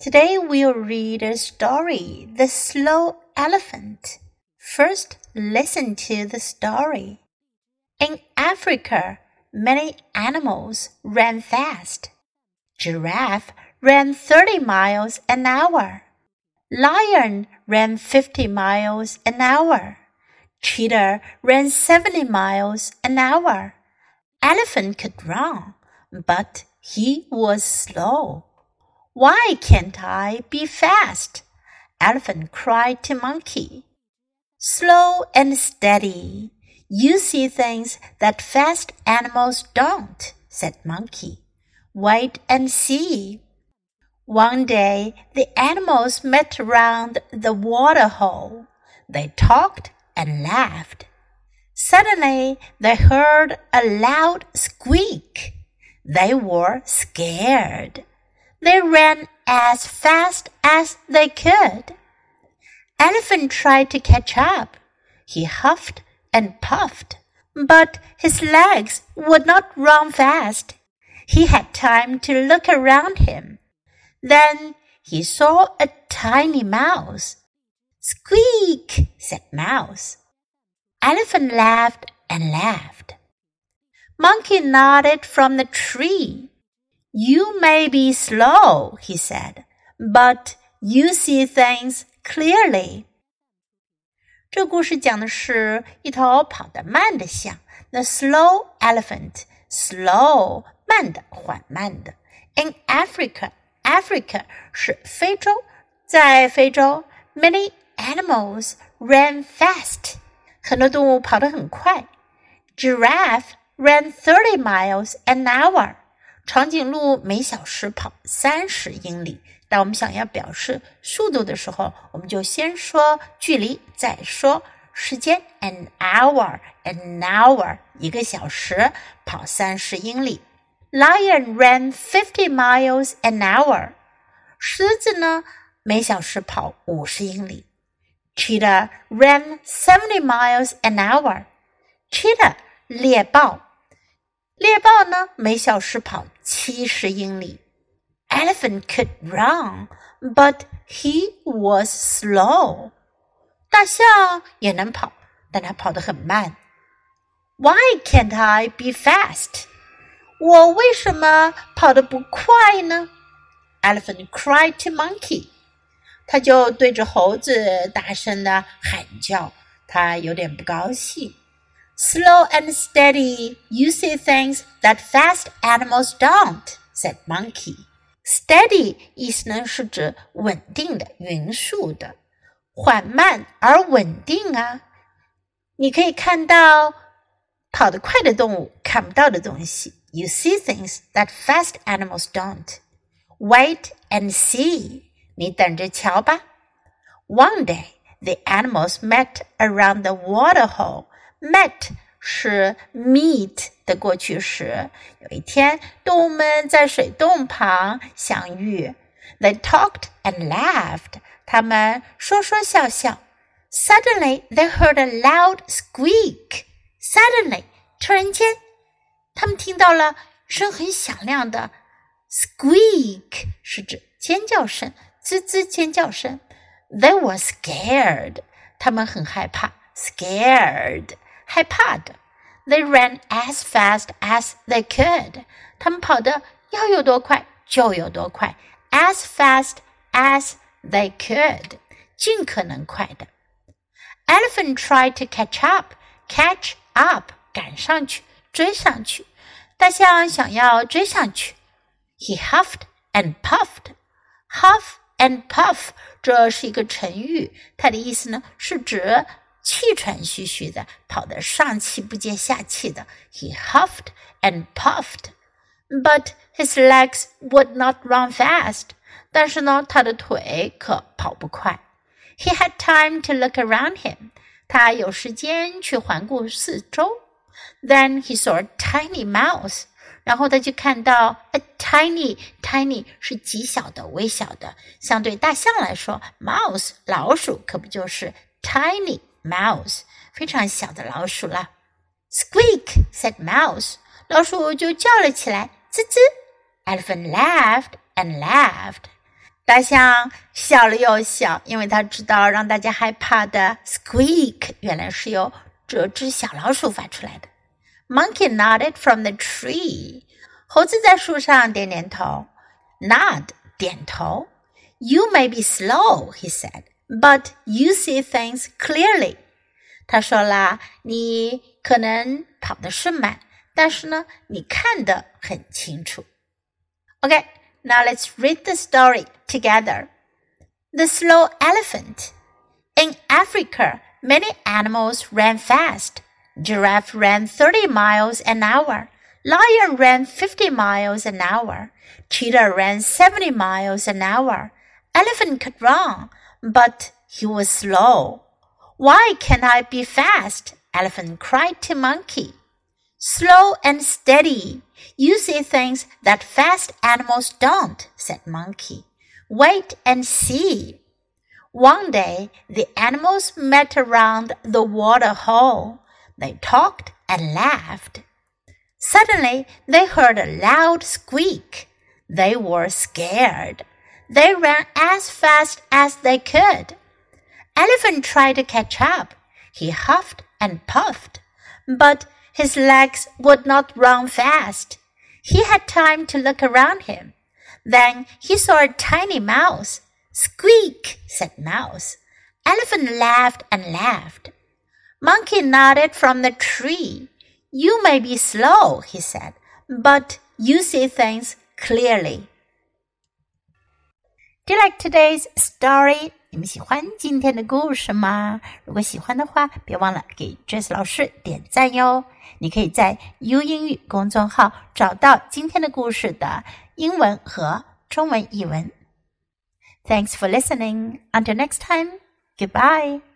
Today we'll read a story, The Slow Elephant. First, listen to the story. In Africa, many animals ran fast. Giraffe ran 30 miles an hour. Lion ran 50 miles an hour. Cheetah ran 70 miles an hour. Elephant could run, but he was slow. Why can't I be fast? Elephant cried to Monkey. Slow and steady. You see things that fast animals don't, said Monkey. Wait and see. One day the animals met round the water hole. They talked and laughed. Suddenly they heard a loud squeak. They were scared. They ran as fast as they could. Elephant tried to catch up. He huffed and puffed, but his legs would not run fast. He had time to look around him. Then he saw a tiny mouse. Squeak, said Mouse. Elephant laughed and laughed. Monkey nodded from the tree. You may be slow, he said, but you see things clearly. 这故事讲的是一头跑得慢的象，the slow elephant。slow 慢的、缓慢的。In Africa, Africa 是非洲，在非洲，many animals ran fast，很多动物跑得很快。Giraffe ran thirty miles an hour。 长颈鹿每小时跑三十英里。当我们想要表示速度的时候，我们就先说距离，再说时间。An hour, an hour，一个小时跑三十英里。Lion ran fifty miles an hour。狮子呢，每小时跑五十英里。Cheetah ran seventy miles an hour。Cheetah，猎豹。猎豹呢，每小时跑七十英里。Elephant could run, but he was slow. 大象也能跑，但它跑得很慢。Why can't I be fast? 我为什么跑得不快呢？Elephant cried to monkey. 他就对着猴子大声的喊叫，他有点不高兴。Slow and steady, you see things that fast animals don't, said Monkey. Steady 意思呢是指稳定的、匀速的，缓慢而稳定啊。你可以看到跑得快的动物看不到的东西。You see things that fast animals don't. Wait and see. 你等着瞧吧。One day, the animals met around the water hole Met 是 meet 的过去时。有一天，动物们在水洞旁相遇。They talked and laughed。他们说说笑笑。Suddenly, they heard a loud squeak. Suddenly，突然间，他们听到了声很响亮的 squeak，是指尖叫声，吱吱尖叫声。They were scared。他们很害怕，scared。害怕的。They ran as fast as they could。他们跑的要有多快就有多快，as fast as they could，尽可能快的。Elephant tried to catch up. Catch up，赶上去，追上去。大象想要追上去。He huffed and puffed. Huff and puff，这是一个成语，它的意思呢是指 气喘吁吁的，跑得上气不接下气的。He huffed and puffed, but his legs would not run fast. 但是呢，他的腿可跑不快。He had time to look around him. 他有时间去环顾四周。Then he saw a tiny mouse. 然后他就看到 a tiny tiny 是极小的、微小的，相对大象来说，mouse 老鼠可不就是 tiny。 mouse，非常小的老鼠了。Squeak said mouse，老鼠就叫了起来，吱吱。Elephant laughed and laughed，大象笑了又笑，因为他知道让大家害怕的 squeak 原来是由这只小老鼠发出来的。Monkey nodded from the tree。猴子在树上点点头。Nod 点头。You may be slow, he said, but you see things clearly. 他说啦，你可能跑的是慢，但是呢，你看得很清楚。Okay, now let's read the story together. The slow elephant. In Africa, many animals ran fast. Giraffe ran 30 miles an hour. Lion ran 50 miles an hour. Cheetah ran 70 miles an hour. Elephant could run, but he was slow. Why can't I be fast? Elephant cried to Monkey. Slow and steady. You see things that fast animals don't, said Monkey. Wait and see. One day, the animals met around the water hole. They talked and laughed. Suddenly, they heard a loud squeak. They were scared. They ran as fast as they could. Elephant tried to catch up. He huffed and puffed, but his legs would not run fast. He had time to look around him. Then he saw a tiny mouse. Squeak, said Mouse. Elephant laughed and laughed. Monkey nodded from the tree. You may be slow, he said, but you see things clearly. Do you like today's story？你们喜欢今天的故事吗？如果喜欢的话，别忘了给 Jess 老师点赞哟。你可以在 YOU 英语公众号找到今天的故事的英文和中文译文。Thanks for listening. Until next time. Goodbye.